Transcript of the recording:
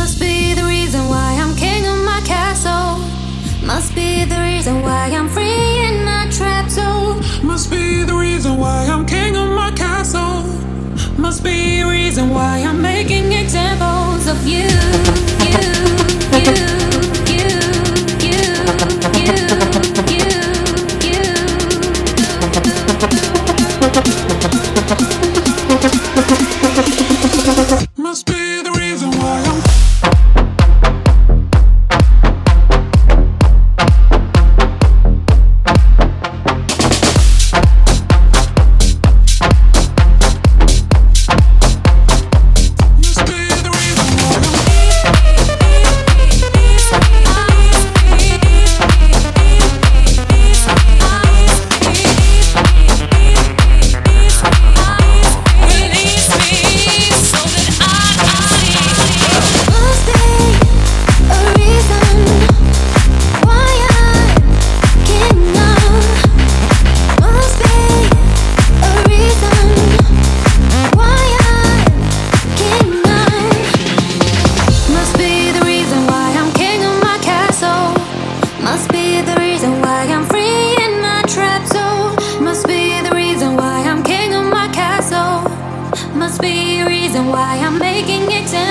Must be the reason why I'm king of my castle. Must be the reason why I'm free in my trap zone. Must be the reason why I'm king of my castle. Must be the reason why I'm making examples of you. reason why I'm making it.